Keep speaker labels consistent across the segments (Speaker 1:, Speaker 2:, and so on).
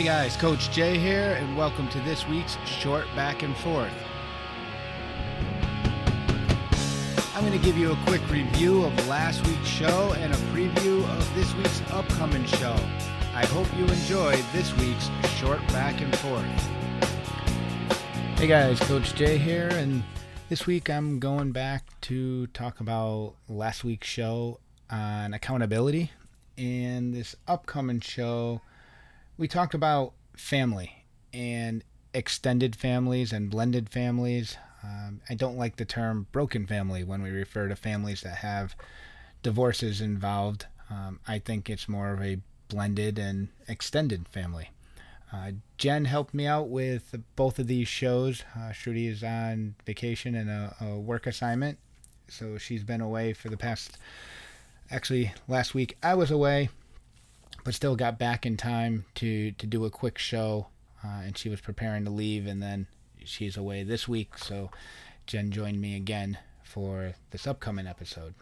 Speaker 1: Hey guys, Coach Jay here, and welcome to this week's Short Back and Forth. I'm going to give you a quick review of last week's show and a preview of this week's upcoming show. I hope you enjoy this week's Short Back and Forth. Hey guys, Coach Jay here, and this week I'm going back to talk about last week's show on accountability. And this upcoming show, we talked about family and extended families and blended families. Um, I don't like the term broken family when we refer to families that have divorces involved. Um, I think it's more of a blended and extended family. Uh, Jenn helped me out with both of these shows. Uh, Shruti is on vacation and a, a work assignment, so she's been away for the past. Actually, last week I was away, but still got back in time to to do a quick show. Uh, and she was preparing to leave, and then she's away this week. So Jenn joined me again for this upcoming episode.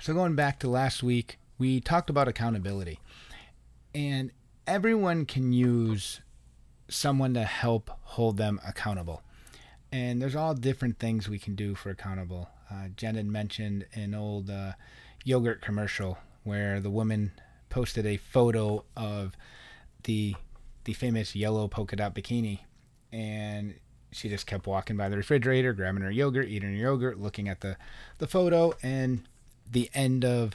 Speaker 1: So going back to last week, we talked about accountability, and everyone can use someone to help hold them accountable. And there's all different things we can do for accountable. Uh, Jenn had mentioned an old uh, yogurt commercial where the woman posted a photo of the the famous yellow polka dot bikini, and she just kept walking by the refrigerator, grabbing her yogurt, eating her yogurt, looking at the the photo, and the end of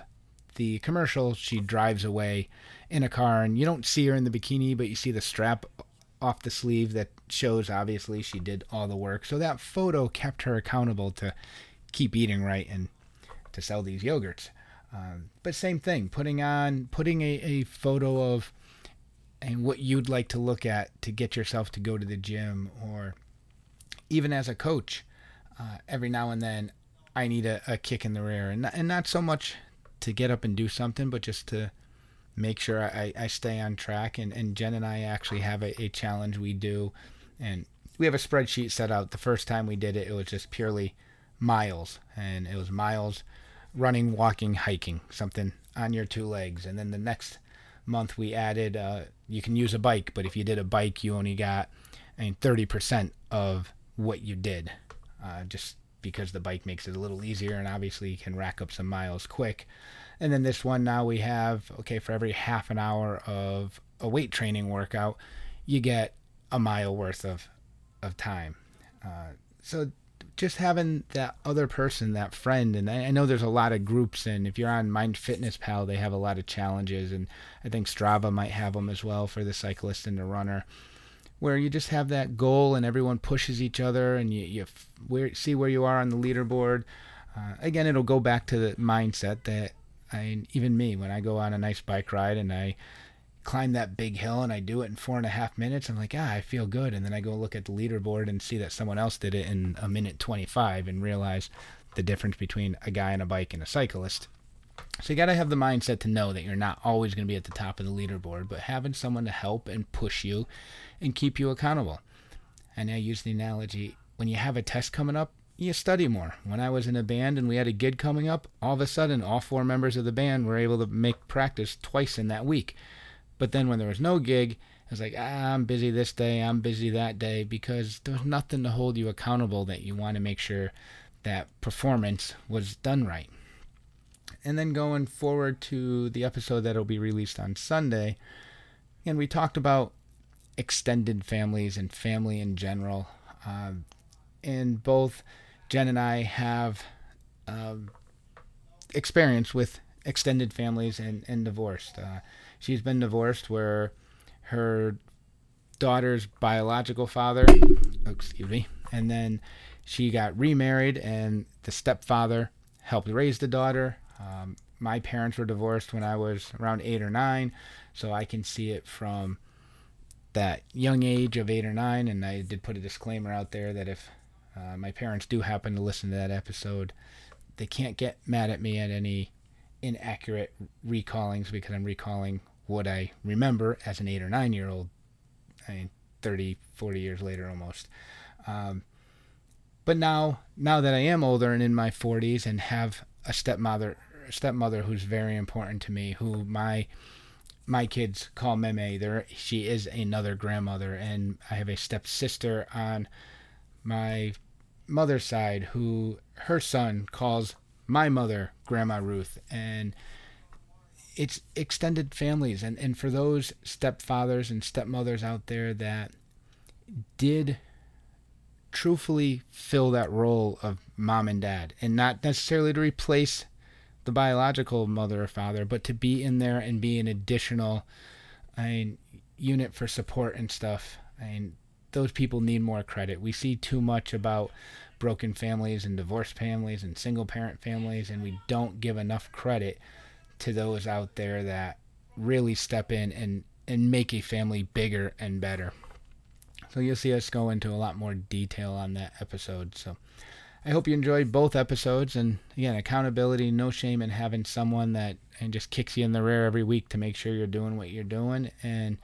Speaker 1: the commercial, she drives away in a car, and you don't see her in the bikini, but you see the strap off the sleeve that shows obviously she did all the work. So that photo kept her accountable to keep eating right and to sell these yogurts. Um, but same thing, putting on putting a, a photo of and what you'd like to look at to get yourself to go to the gym or even as a coach uh, every now and then i need a, a kick in the rear. And, and not so much to get up and do something but just to make sure i, I stay on track. And, and jenn and i actually have a, a challenge we do. And we have a spreadsheet set out. The first time we did it it was just purely miles. And it was miles running walking hiking something on your two legs and then the next month we added uh, you can use a bike, but if you did a bike, you only got I mean, 30% of what you did, uh, just because the bike makes it a little easier and obviously you can rack up some miles quick. And then this one now we have okay for every half an hour of a weight training workout, you get a mile worth of of time. Uh, so just having that other person, that friend, and I, know there's a lot of groups, and if you're on MyFitnessPal, they have a lot of challenges, and I think Strava might have them as well for the cyclist and the runner, where you just have that goal and everyone pushes each other, and you, you where, see where you are on the leaderboard. Uh, again, it'll go back to the mindset that I, even me, when I go on a nice bike ride and I climb that big hill and I do it in four and a half minutes, I'm like, ah, I feel good. And then I go look at the leaderboard and see that someone else did it in a minute 25 and realize the difference between a guy on a bike and a cyclist. So you got to have the mindset to know that you're not always going to be at the top of the leaderboard, but having someone to help and push you and keep you accountable. And I use the analogy when you have a test coming up, you study more. When I was in a band and we had a gig coming up, all of a sudden all four members of the band were able to make practice twice in that week but then when there was no gig, I was like, ah, I'm busy this day, I'm busy that day, because there's nothing to hold you accountable that you want to make sure that performance was done right. And then going forward to the episode that'll be released on Sunday, and we talked about extended families and family in general. Um, and both Jenn and I have um, experience with extended families and, and divorced. Uh, she's been divorced where her daughter's biological father, oh, excuse me, and then she got remarried, and the stepfather helped raise the daughter. Um, my parents were divorced when I was around eight or nine, so I can see it from that young age of eight or nine. And I did put a disclaimer out there that if uh, my parents do happen to listen to that episode, they can't get mad at me at any inaccurate recallings because I'm recalling what I remember as an eight or nine year old. I mean, 30, 40 years later almost. Um, but now, now that I am older and in my 40s and have a stepmother, stepmother who's very important to me, who my my kids call Meme. There, she is another grandmother, and I have a stepsister on my mother's side who her son calls my mother Grandma Ruth, and it's extended families. And, and for those stepfathers and stepmothers out there that did truthfully fill that role of mom and dad, and not necessarily to replace the biological mother or father, but to be in there and be an additional I mean, unit for support and stuff. I mean, those people need more credit. We see too much about broken families and divorced families and single parent families, and we don't give enough credit to those out there that really step in and, and make a family bigger and better. So you'll see us go into a lot more detail on that episode. So I hope you enjoyed both episodes. And again, accountability, no shame in having someone that and just kicks you in the rear every week to make sure you're doing what you're doing. And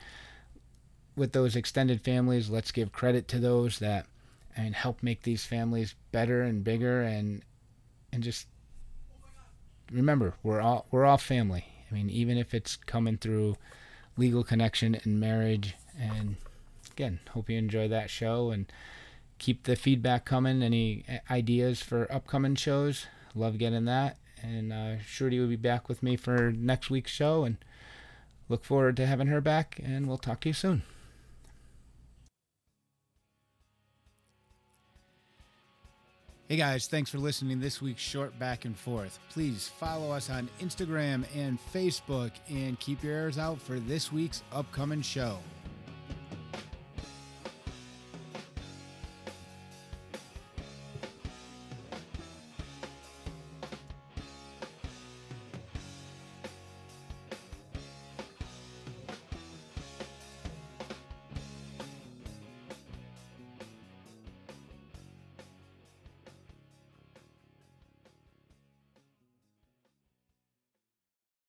Speaker 1: with those extended families, let's give credit to those that and help make these families better and bigger and and just remember we're all we're all family. I mean, even if it's coming through legal connection and marriage and again, hope you enjoy that show and keep the feedback coming. Any ideas for upcoming shows? Love getting that. And uh, Shruti will be back with me for next week's show. And look forward to having her back. And we'll talk to you soon. Hey guys, thanks for listening this week's short back and forth. Please follow us on Instagram and Facebook and keep your ears out for this week's upcoming show.